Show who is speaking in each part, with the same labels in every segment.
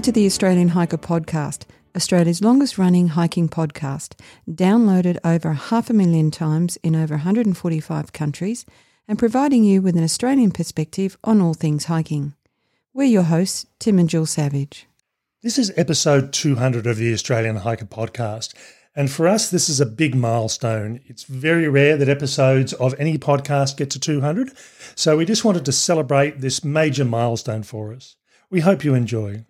Speaker 1: Welcome to the Australian Hiker Podcast, Australia's longest running hiking podcast, downloaded over half a million times in over 145 countries and providing you with an Australian perspective on all things hiking. We're your hosts, Tim and Jill Savage.
Speaker 2: This is episode 200 of the Australian Hiker Podcast. And for us, this is a big milestone. It's very rare that episodes of any podcast get to 200. So we just wanted to celebrate this major milestone for us. We hope you enjoy.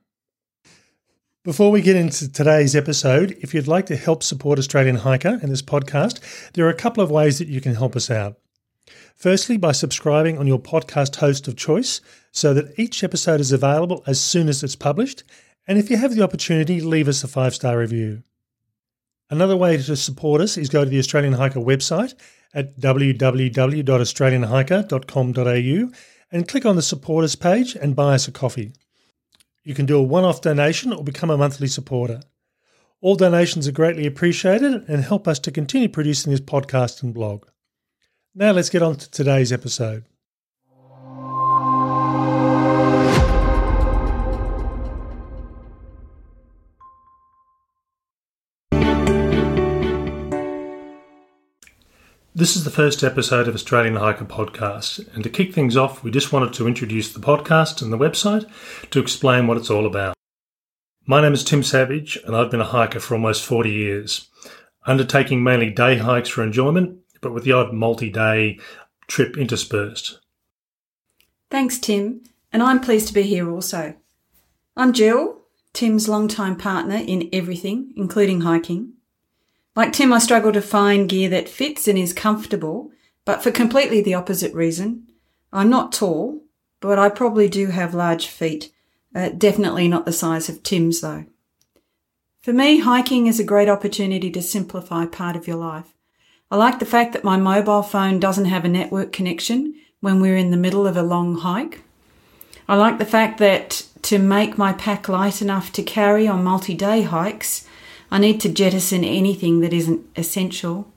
Speaker 2: Before we get into today's episode, if you'd like to help support Australian Hiker and this podcast, there are a couple of ways that you can help us out. Firstly, by subscribing on your podcast host of choice so that each episode is available as soon as it's published. And if you have the opportunity, leave us a five star review. Another way to support us is go to the Australian Hiker website at www.australianhiker.com.au and click on the supporters page and buy us a coffee. You can do a one off donation or become a monthly supporter. All donations are greatly appreciated and help us to continue producing this podcast and blog. Now let's get on to today's episode. This is the first episode of Australian Hiker Podcast, and to kick things off, we just wanted to introduce the podcast and the website to explain what it's all about. My name is Tim Savage, and I've been a hiker for almost 40 years, undertaking mainly day hikes for enjoyment but with the odd multi day trip interspersed.
Speaker 1: Thanks, Tim, and I'm pleased to be here also. I'm Jill, Tim's longtime partner in everything, including hiking. Like Tim, I struggle to find gear that fits and is comfortable, but for completely the opposite reason. I'm not tall, but I probably do have large feet. Uh, definitely not the size of Tim's though. For me, hiking is a great opportunity to simplify part of your life. I like the fact that my mobile phone doesn't have a network connection when we're in the middle of a long hike. I like the fact that to make my pack light enough to carry on multi day hikes, I need to jettison anything that isn't essential.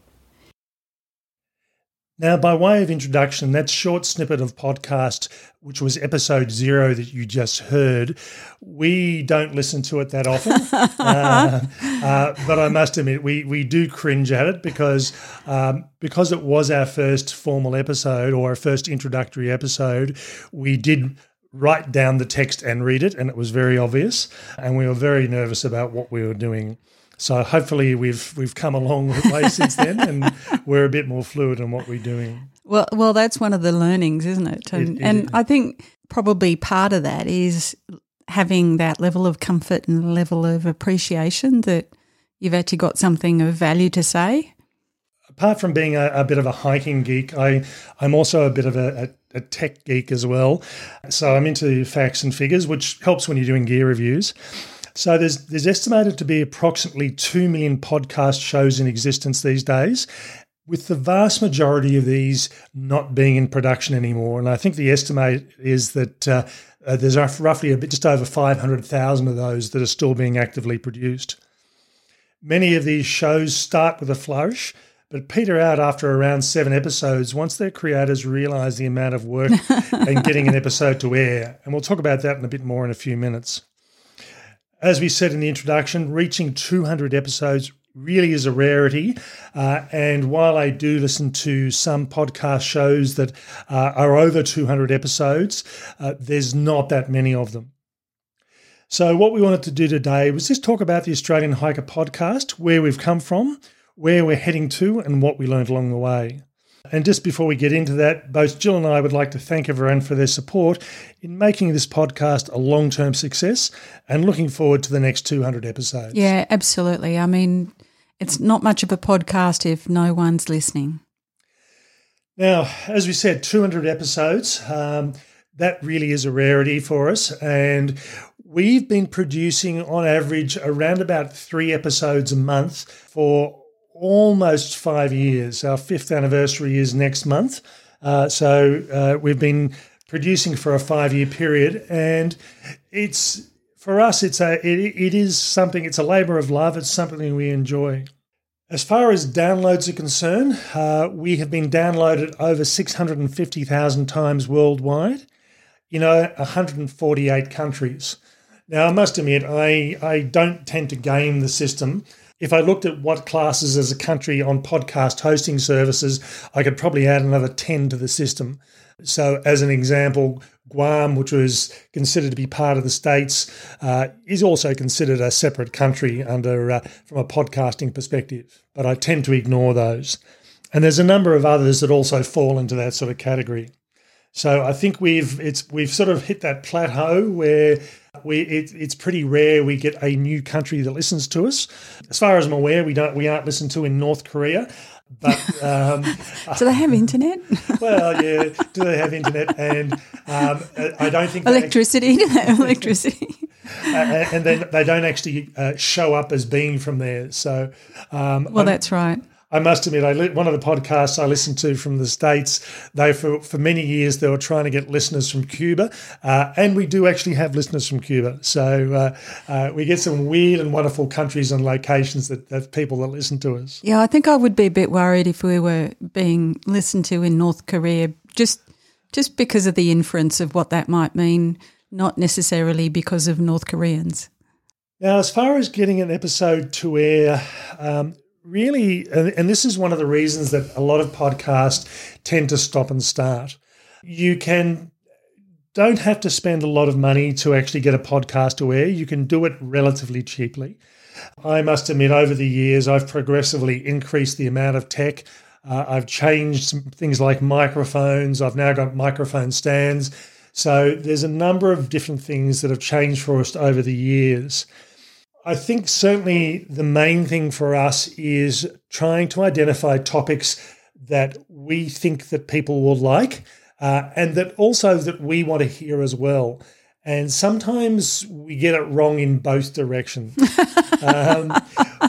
Speaker 2: Now, by way of introduction, that short snippet of podcast, which was episode zero that you just heard, we don't listen to it that often. uh, uh, but I must admit, we we do cringe at it because um, because it was our first formal episode or our first introductory episode. We did write down the text and read it, and it was very obvious, and we were very nervous about what we were doing. So hopefully we've we've come a long way since then, and we're a bit more fluid in what we're doing.
Speaker 1: Well, well, that's one of the learnings, isn't it? And, it, it and I think probably part of that is having that level of comfort and level of appreciation that you've actually got something of value to say.
Speaker 2: Apart from being a, a bit of a hiking geek, I I'm also a bit of a, a, a tech geek as well. So I'm into facts and figures, which helps when you're doing gear reviews. So there's there's estimated to be approximately two million podcast shows in existence these days, with the vast majority of these not being in production anymore. And I think the estimate is that uh, uh, there's roughly a bit just over 500,000 of those that are still being actively produced. Many of these shows start with a flourish, but peter out after around seven episodes once their creators realize the amount of work and getting an episode to air. And we'll talk about that in a bit more in a few minutes. As we said in the introduction, reaching 200 episodes really is a rarity. Uh, and while I do listen to some podcast shows that uh, are over 200 episodes, uh, there's not that many of them. So, what we wanted to do today was just talk about the Australian Hiker podcast, where we've come from, where we're heading to, and what we learned along the way. And just before we get into that, both Jill and I would like to thank everyone for their support in making this podcast a long term success and looking forward to the next 200 episodes.
Speaker 1: Yeah, absolutely. I mean, it's not much of a podcast if no one's listening.
Speaker 2: Now, as we said, 200 episodes. Um, that really is a rarity for us. And we've been producing on average around about three episodes a month for almost five years. Our fifth anniversary is next month. Uh, so uh, we've been producing for a five year period, and it's for us. It's a it, it is something. It's a labour of love. It's something we enjoy. As far as downloads are concerned, uh, we have been downloaded over 650,000 times worldwide, you know, 148 countries. Now, I must admit, I, I don't tend to game the system. If I looked at what classes as a country on podcast hosting services, I could probably add another 10 to the system. So, as an example, Guam, which was considered to be part of the states, uh, is also considered a separate country under uh, from a podcasting perspective. But I tend to ignore those, and there's a number of others that also fall into that sort of category. So I think we've it's we've sort of hit that plateau where we it, it's pretty rare we get a new country that listens to us. As far as I'm aware, we don't we aren't listened to in North Korea. But um,
Speaker 1: do they have internet?
Speaker 2: well, yeah. Do they have internet? And um, I don't think
Speaker 1: electricity. do they have electricity?
Speaker 2: and then they don't actually uh, show up as being from there. So, um,
Speaker 1: well, I'm, that's right.
Speaker 2: I must admit, I one of the podcasts I listened to from the states. They for for many years they were trying to get listeners from Cuba, uh, and we do actually have listeners from Cuba. So uh, uh, we get some weird and wonderful countries and locations that, have people that listen to us.
Speaker 1: Yeah, I think I would be a bit worried if we were being listened to in North Korea, just just because of the inference of what that might mean, not necessarily because of North Koreans.
Speaker 2: Now, as far as getting an episode to air, um, really, and this is one of the reasons that a lot of podcasts tend to stop and start. You can don't have to spend a lot of money to actually get a podcast to air. You can do it relatively cheaply. I must admit, over the years, I've progressively increased the amount of tech. Uh, I've changed things like microphones. I've now got microphone stands. So there's a number of different things that have changed for us over the years. I think certainly the main thing for us is trying to identify topics that we think that people will like uh, and that also that we want to hear as well. And sometimes we get it wrong in both directions. um,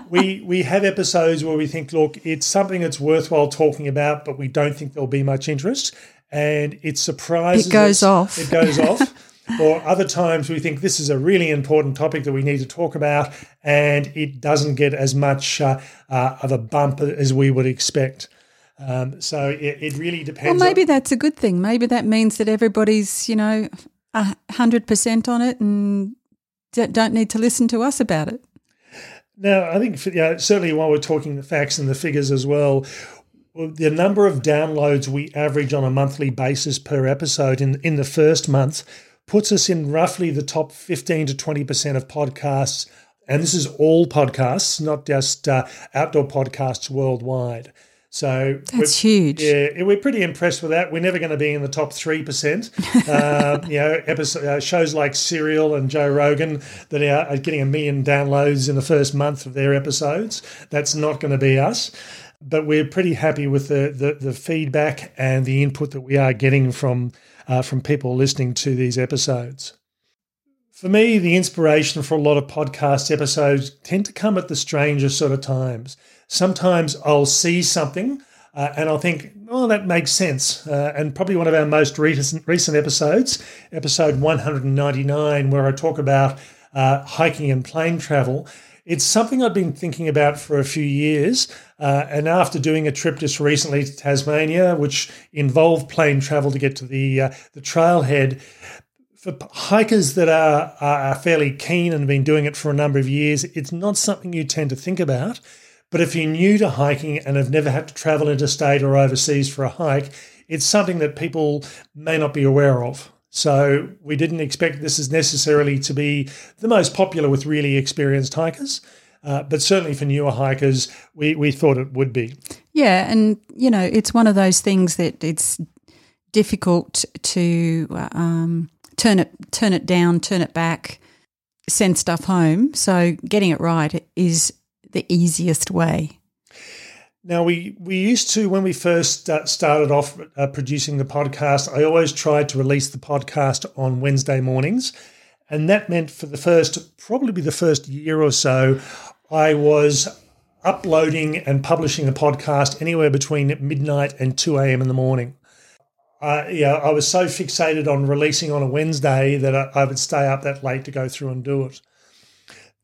Speaker 2: we we have episodes where we think, look, it's something that's worthwhile talking about, but we don't think there'll be much interest, and it surprises.
Speaker 1: It goes
Speaker 2: us.
Speaker 1: off.
Speaker 2: It goes off. or other times we think this is a really important topic that we need to talk about, and it doesn't get as much uh, uh, of a bump as we would expect. Um, so it, it, really depends.
Speaker 1: Well, maybe
Speaker 2: on-
Speaker 1: that's a good thing. Maybe that means that everybody's, you know, hundred percent on it and don't need to listen to us about it.
Speaker 2: Now, I think know, certainly while we're talking the facts and the figures as well, the number of downloads we average on a monthly basis per episode in in the first month puts us in roughly the top 15 to 20% of podcasts. And this is all podcasts, not just uh, outdoor podcasts worldwide. So
Speaker 1: that's huge.
Speaker 2: Yeah, we're pretty impressed with that. We're never going to be in the top three percent. uh, you know, episode, uh, shows like Serial and Joe Rogan that are getting a million downloads in the first month of their episodes. That's not going to be us. But we're pretty happy with the, the, the feedback and the input that we are getting from uh, from people listening to these episodes. For me, the inspiration for a lot of podcast episodes tend to come at the strangest sort of times. Sometimes I'll see something uh, and I'll think, oh, that makes sense. Uh, and probably one of our most recent, recent episodes, episode 199, where I talk about uh, hiking and plane travel, it's something I've been thinking about for a few years. Uh, and after doing a trip just recently to Tasmania, which involved plane travel to get to the uh, the trailhead, for hikers that are, are fairly keen and have been doing it for a number of years, it's not something you tend to think about. But if you're new to hiking and have never had to travel interstate or overseas for a hike, it's something that people may not be aware of. So we didn't expect this is necessarily to be the most popular with really experienced hikers. Uh, but certainly for newer hikers, we, we thought it would be.
Speaker 1: Yeah, and you know, it's one of those things that it's difficult to um, turn it turn it down, turn it back, send stuff home. So getting it right is the easiest way.
Speaker 2: Now we we used to when we first started off uh, producing the podcast. I always tried to release the podcast on Wednesday mornings, and that meant for the first probably the first year or so, I was uploading and publishing the podcast anywhere between midnight and 2 a.m. in the morning. Uh, yeah, I was so fixated on releasing on a Wednesday that I, I would stay up that late to go through and do it.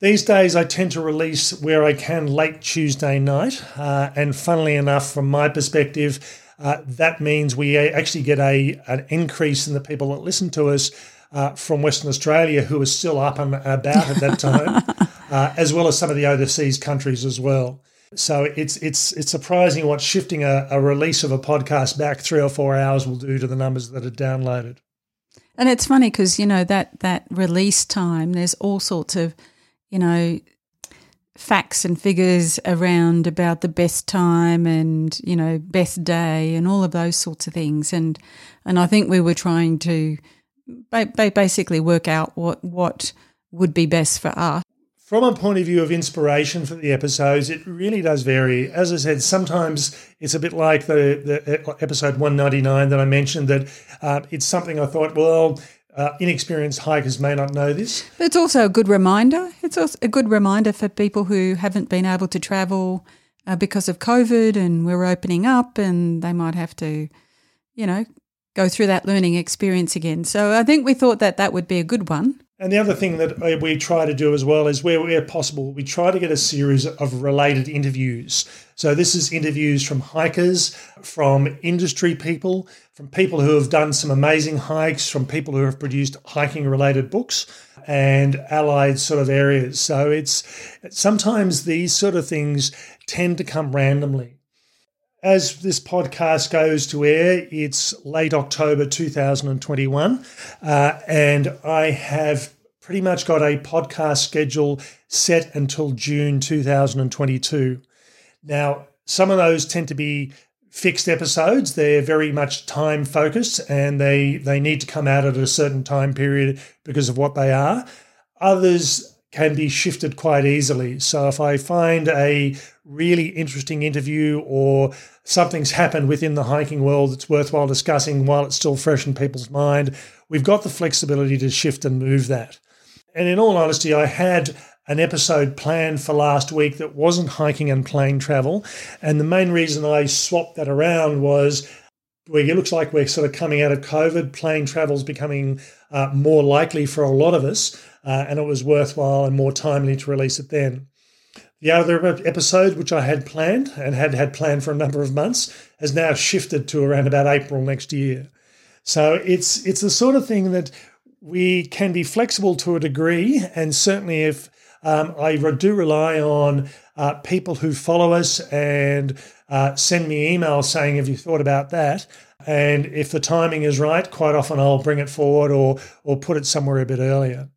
Speaker 2: These days, I tend to release where I can late Tuesday night. Uh, and funnily enough, from my perspective, uh, that means we actually get a an increase in the people that listen to us uh, from Western Australia who are still up and about at that time, uh, as well as some of the overseas countries as well. So it's it's it's surprising what shifting a, a release of a podcast back three or four hours will do to the numbers that are downloaded.
Speaker 1: And it's funny because you know that that release time. There's all sorts of you know facts and figures around about the best time and you know best day and all of those sorts of things. And and I think we were trying to basically work out what what would be best for us
Speaker 2: from a point of view of inspiration for the episodes, it really does vary. As I said, sometimes it's a bit like the, the episode 199 that I mentioned, that uh, it's something I thought, well, uh, inexperienced hikers may not know this.
Speaker 1: But it's also a good reminder. It's also a good reminder for people who haven't been able to travel uh, because of COVID and we're opening up and they might have to, you know, go through that learning experience again. So I think we thought that that would be a good one.
Speaker 2: And the other thing that we try to do as well is where, where possible, we try to get a series of related interviews. So this is interviews from hikers, from industry people, from people who have done some amazing hikes, from people who have produced hiking related books and allied sort of areas. So it's sometimes these sort of things tend to come randomly. As this podcast goes to air, it's late October 2021, uh, and I have pretty much got a podcast schedule set until June 2022. Now, some of those tend to be fixed episodes. They're very much time focused and they, they need to come out at a certain time period because of what they are. Others can be shifted quite easily. So if I find a really interesting interview or something's happened within the hiking world that's worthwhile discussing while it's still fresh in people's mind, we've got the flexibility to shift and move that. And in all honesty, I had an episode planned for last week that wasn't hiking and plane travel. And the main reason I swapped that around was it looks like we're sort of coming out of COVID, plane travel's becoming uh, more likely for a lot of us, uh, and it was worthwhile and more timely to release it then. The other episode, which I had planned and had had planned for a number of months, has now shifted to around about April next year. So it's it's the sort of thing that we can be flexible to a degree, and certainly if um, I do rely on uh, people who follow us and uh, send me emails saying, "Have you thought about that?" And if the timing is right, quite often I'll bring it forward or or put it somewhere a bit earlier.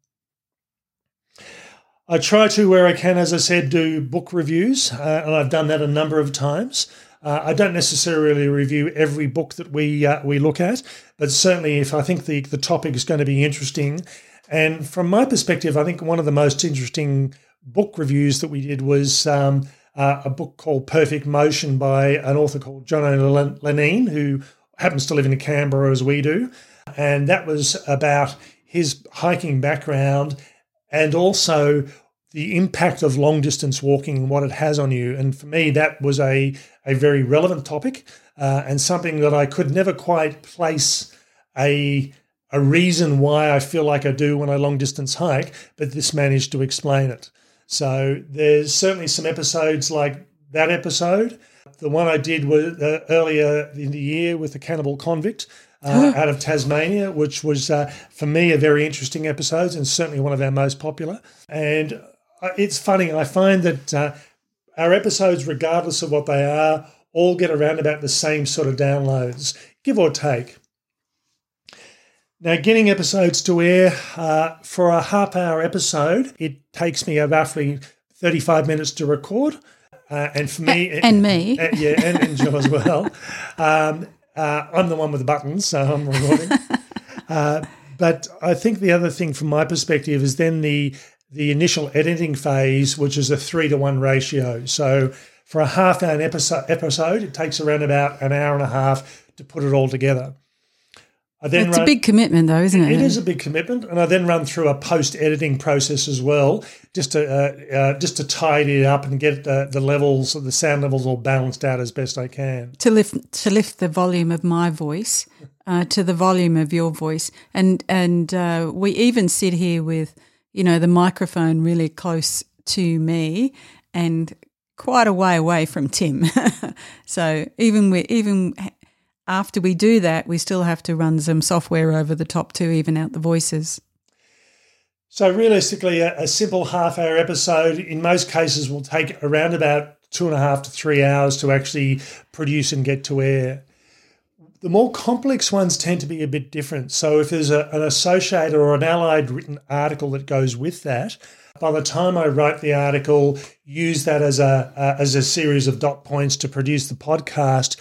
Speaker 2: I try to, where I can, as I said, do book reviews, uh, and I've done that a number of times. Uh, I don't necessarily review every book that we uh, we look at, but certainly if I think the the topic is going to be interesting, and from my perspective, I think one of the most interesting book reviews that we did was um, uh, a book called Perfect Motion by an author called Jono Lineen, who happens to live in Canberra as we do, and that was about his hiking background and also the impact of long distance walking and what it has on you. And for me, that was a, a very relevant topic uh, and something that I could never quite place a, a reason why I feel like I do when I long distance hike, but this managed to explain it. So there's certainly some episodes like that episode. The one I did was uh, earlier in the year with the cannibal convict uh, out of Tasmania, which was uh, for me a very interesting episode and certainly one of our most popular. And uh, it's funny, I find that uh, our episodes, regardless of what they are, all get around about the same sort of downloads, give or take. Now, getting episodes to air uh, for a half hour episode, it takes me roughly 35 minutes to record. Uh, and for me,
Speaker 1: and me,
Speaker 2: uh, yeah, and, and Jill as well. Um, uh, I'm the one with the buttons, so I'm recording. uh, but I think the other thing from my perspective is then the the initial editing phase, which is a three to one ratio. So for a half hour episode, episode, it takes around about an hour and a half to put it all together.
Speaker 1: I then it's run, a big commitment, though, isn't it?
Speaker 2: It is a big commitment, and I then run through a post editing process as well, just to uh, uh, just to tidy it up and get uh, the levels, the sound levels, all balanced out as best I can.
Speaker 1: To lift to lift the volume of my voice uh, to the volume of your voice, and and uh, we even sit here with you know the microphone really close to me, and quite a way away from Tim. so even we even after we do that, we still have to run some software over the top to even out the voices.
Speaker 2: So, realistically, a, a simple half hour episode in most cases will take around about two and a half to three hours to actually produce and get to air. The more complex ones tend to be a bit different. So, if there's a, an associated or an allied written article that goes with that, by the time I write the article, use that as a as a series of dot points to produce the podcast,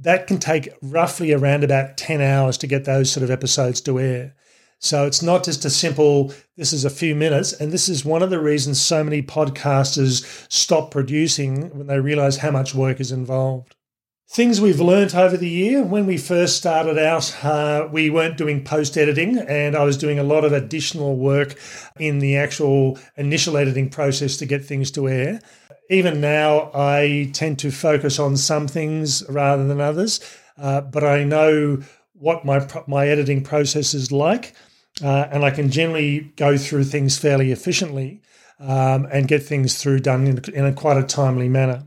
Speaker 2: that can take roughly around about ten hours to get those sort of episodes to air. So it's not just a simple, this is a few minutes. And this is one of the reasons so many podcasters stop producing when they realize how much work is involved. Things we've learnt over the year. When we first started out, uh, we weren't doing post editing, and I was doing a lot of additional work in the actual initial editing process to get things to air. Even now, I tend to focus on some things rather than others, uh, but I know what my my editing process is like, uh, and I can generally go through things fairly efficiently um, and get things through done in, in a quite a timely manner.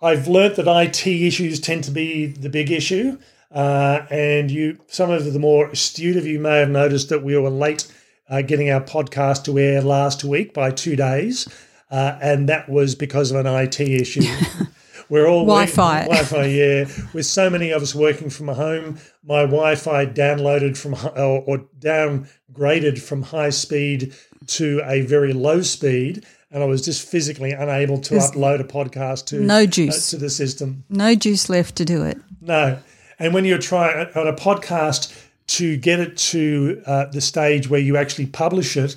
Speaker 2: I've learnt that IT issues tend to be the big issue, uh, and you some of the more astute of you may have noticed that we were late uh, getting our podcast to air last week by two days, uh, and that was because of an IT issue. We're all
Speaker 1: Wi-Fi.
Speaker 2: Wi-Fi, yeah. With so many of us working from home, my Wi-Fi downloaded from or, or downgraded from high speed to a very low speed, and I was just physically unable to upload a podcast to
Speaker 1: no juice
Speaker 2: uh, to the system.
Speaker 1: No juice left to do it.
Speaker 2: No, and when you're trying on a podcast to get it to uh, the stage where you actually publish it,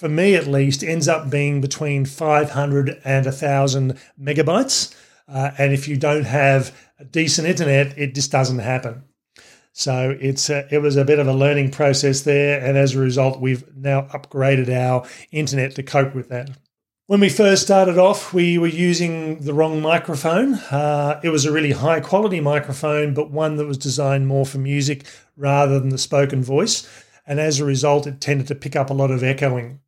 Speaker 2: for me at least, ends up being between 500 and 1,000 megabytes. Uh, and if you don't have a decent internet, it just doesn't happen. So it's a, it was a bit of a learning process there, and as a result, we've now upgraded our internet to cope with that. When we first started off, we were using the wrong microphone. Uh, it was a really high quality microphone, but one that was designed more for music rather than the spoken voice. And as a result, it tended to pick up a lot of echoing.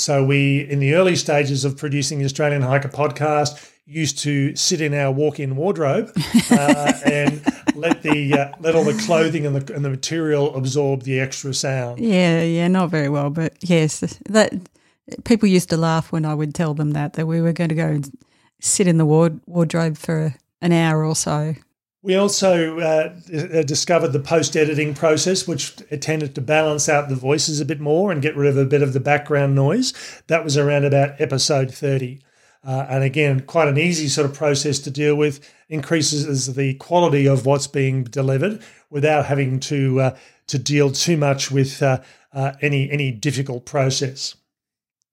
Speaker 2: So we, in the early stages of producing the Australian Hiker podcast, used to sit in our walk-in wardrobe uh, and let the uh, let all the clothing and the and the material absorb the extra sound.
Speaker 1: Yeah, yeah, not very well, but yes, that people used to laugh when I would tell them that that we were going to go and sit in the ward, wardrobe for an hour or so.
Speaker 2: We also uh, discovered the post editing process, which tended to balance out the voices a bit more and get rid of a bit of the background noise. That was around about episode 30. Uh, and again, quite an easy sort of process to deal with, increases the quality of what's being delivered without having to uh, to deal too much with uh, uh, any any difficult process.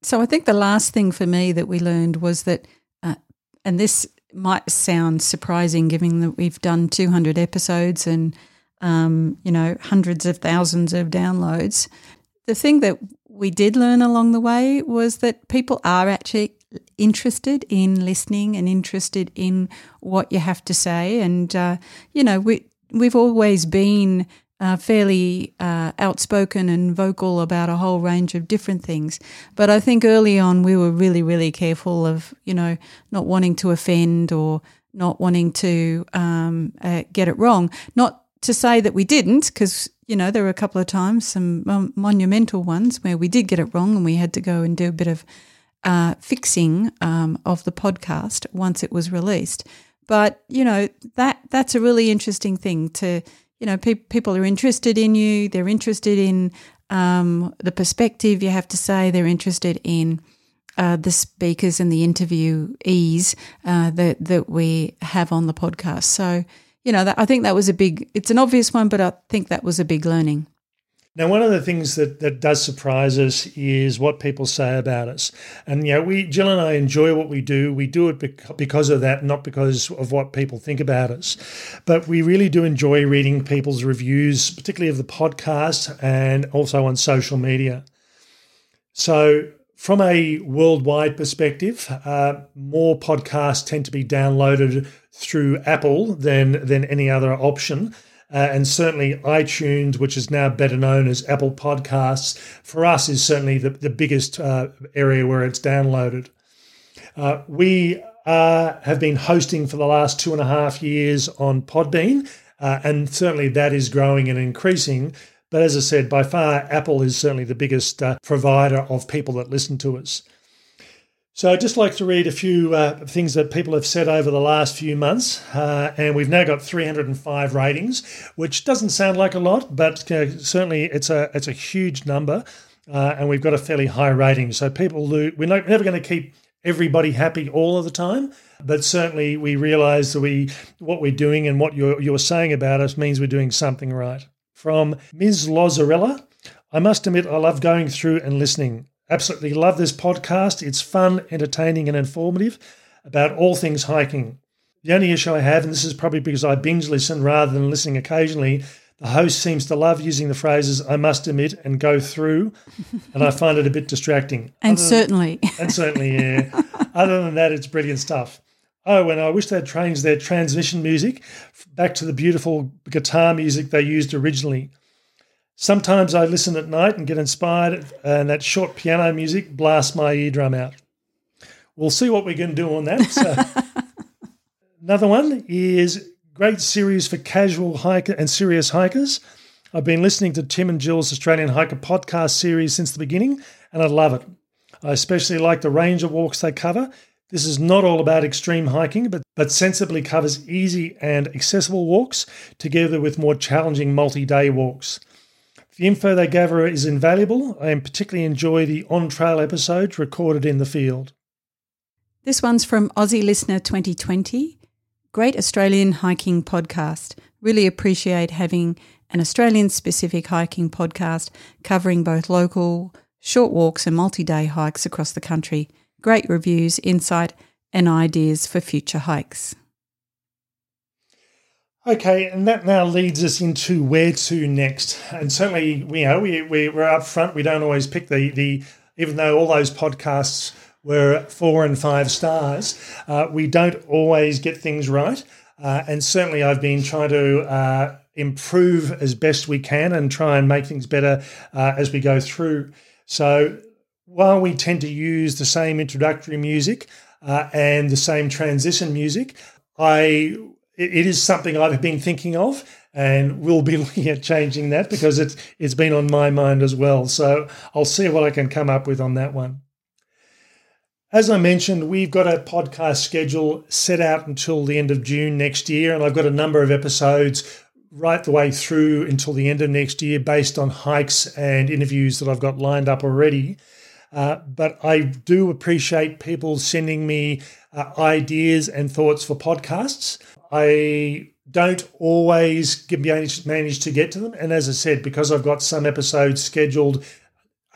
Speaker 1: So I think the last thing for me that we learned was that, uh, and this might sound surprising, given that we've done 200 episodes and um, you know hundreds of thousands of downloads. The thing that we did learn along the way was that people are actually interested in listening and interested in what you have to say. And, uh, you know, we, we've always been uh, fairly uh, outspoken and vocal about a whole range of different things. But I think early on we were really, really careful of, you know, not wanting to offend or not wanting to um, uh, get it wrong. Not to say that we didn't, because, you know, there were a couple of times, some monumental ones where we did get it wrong and we had to go and do a bit of uh, fixing um, of the podcast once it was released. But you know that that's a really interesting thing to you know pe- people are interested in you. They're interested in um, the perspective you have to say. They're interested in uh, the speakers and the interviewees uh, that that we have on the podcast. So you know that, I think that was a big. It's an obvious one, but I think that was a big learning.
Speaker 2: Now, one of the things that, that does surprise us is what people say about us. And, know, we, Jill and I enjoy what we do. We do it because of that, not because of what people think about us. But we really do enjoy reading people's reviews, particularly of the podcast and also on social media. So, from a worldwide perspective, uh, more podcasts tend to be downloaded through Apple than, than any other option. Uh, and certainly iTunes, which is now better known as Apple Podcasts, for us is certainly the, the biggest uh, area where it's downloaded. Uh, we uh, have been hosting for the last two and a half years on Podbean, Uh, and certainly that is growing and increasing. But as I said, by far, Apple is certainly the biggest uh, provider of people that listen to us. So I'd just like to read a few uh, things that people have said over the last few months. Uh, and we've now got 305 ratings, which doesn't sound like a lot, but uh, certainly it's a, it's a huge number. Uh, and we've got a fairly high rating. So people, do, we're not, never going to keep everybody happy all of the time, but certainly we realise that we what we're doing and what you're, you're saying about us means we're doing something right. From Ms. Lozarella, I must admit I love going through and listening. Absolutely love this podcast. It's fun, entertaining, and informative about all things hiking. The only issue I have, and this is probably because I binge listen rather than listening occasionally, the host seems to love using the phrases I must admit and go through, and I find it a bit distracting.
Speaker 1: and Other certainly.
Speaker 2: Than, and certainly, yeah. Other than that, it's brilliant stuff. Oh, and I wish they'd changed their transmission music back to the beautiful guitar music they used originally. Sometimes I listen at night and get inspired, and that short piano music blasts my eardrum out. We'll see what we can do on that. So, another one is great series for casual hiker and serious hikers. I've been listening to Tim and Jill's Australian Hiker podcast series since the beginning, and I love it. I especially like the range of walks they cover. This is not all about extreme hiking, but, but sensibly covers easy and accessible walks together with more challenging multi day walks. The info they gather is invaluable. I particularly enjoy the on trail episodes recorded in the field.
Speaker 1: This one's from Aussie Listener 2020. Great Australian hiking podcast. Really appreciate having an Australian specific hiking podcast covering both local, short walks, and multi day hikes across the country. Great reviews, insight, and ideas for future hikes.
Speaker 2: Okay, and that now leads us into where to next. And certainly, you know, we, we, we're up front. We don't always pick the, the even though all those podcasts were four and five stars, uh, we don't always get things right. Uh, and certainly, I've been trying to uh, improve as best we can and try and make things better uh, as we go through. So, while we tend to use the same introductory music uh, and the same transition music, I it is something I've been thinking of and we'll be looking at changing that because it's it's been on my mind as well. So I'll see what I can come up with on that one. As I mentioned, we've got a podcast schedule set out until the end of June next year, and I've got a number of episodes right the way through until the end of next year based on hikes and interviews that I've got lined up already. Uh, but I do appreciate people sending me uh, ideas and thoughts for podcasts. I don't always manage, to get to them. And as I said, because I've got some episodes scheduled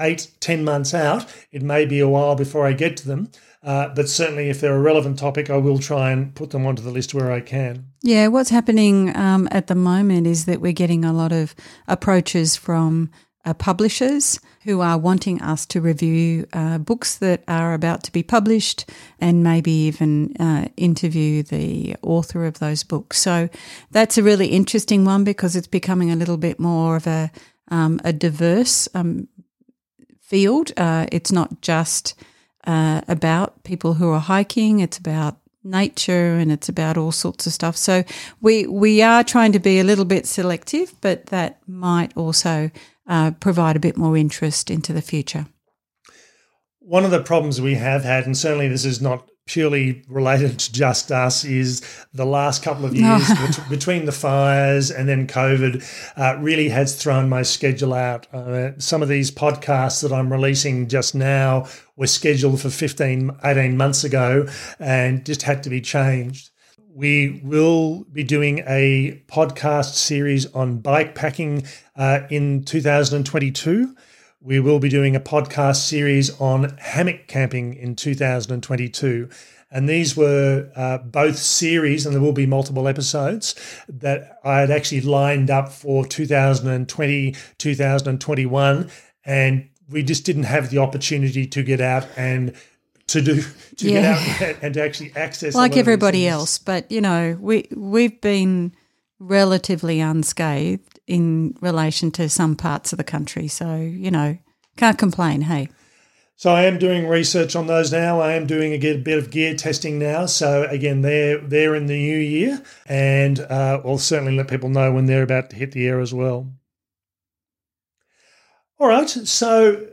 Speaker 2: eight, ten months out, it may be a while before I get to them. Uh, but certainly, if they're a relevant topic, I will try and put them onto the list where I can.
Speaker 1: Yeah, what's happening um, at the moment is that we're getting a lot of approaches from uh, publishers who are wanting us to review uh, books that are about to be published and maybe even uh, interview the author of those books. So that's a really interesting one because it's becoming a little bit more of a um, a diverse um, field. Uh, it's not just uh, about people who are hiking; it's about nature and it's about all sorts of stuff. So we we are trying to be a little bit selective, but that might also uh, provide a bit more interest into the future.
Speaker 2: One of the problems we have had, and certainly this is not purely related to just us, is the last couple of years between the fires and then COVID uh, really has thrown my schedule out. Uh, some of these podcasts that I'm releasing just now were scheduled for 15, 18 months ago and just had to be changed. We will be doing a podcast series on bike packing uh, in 2022. We will be doing a podcast series on hammock camping in 2022. And these were uh, both series, and there will be multiple episodes that I had actually lined up for 2020, 2021. And we just didn't have the opportunity to get out and to do to yeah. get out and to actually access
Speaker 1: like everybody else. But you know, we we've been relatively unscathed in relation to some parts of the country, so you know, can't complain. Hey.
Speaker 2: So I am doing research on those now. I am doing a bit of gear testing now. So again, they're they're in the new year, and uh, we'll certainly let people know when they're about to hit the air as well. All right. So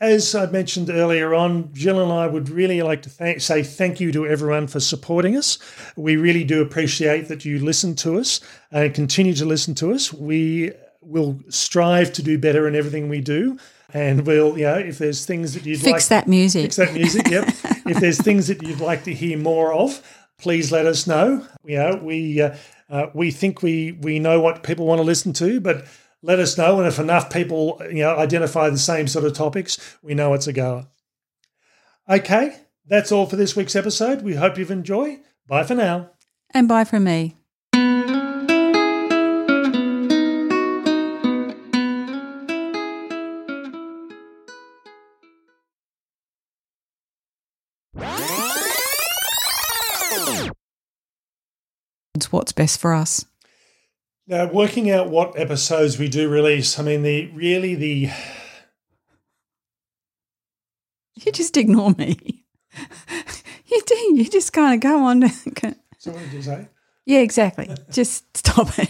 Speaker 2: as I mentioned earlier on, Jill and I would really like to thank, say thank you to everyone for supporting us. We really do appreciate that you listen to us and continue to listen to us. We will strive to do better in everything we do. And we'll, you know, if there's things that you'd
Speaker 1: fix
Speaker 2: like,
Speaker 1: that music,
Speaker 2: fix that music. Yep. if there's things that you'd like to hear more of, please let us know. You know, we uh, uh, we think we we know what people want to listen to, but let us know. And if enough people, you know, identify the same sort of topics, we know it's a goer. Okay, that's all for this week's episode. We hope you've enjoyed. Bye for now.
Speaker 1: And bye from me. It's what's best for us.
Speaker 2: Now, working out what episodes we do release, I mean, the really the.
Speaker 1: You just ignore me. you do. You just kind of go on.
Speaker 2: so, what did you say?
Speaker 1: Yeah, exactly. just stop it.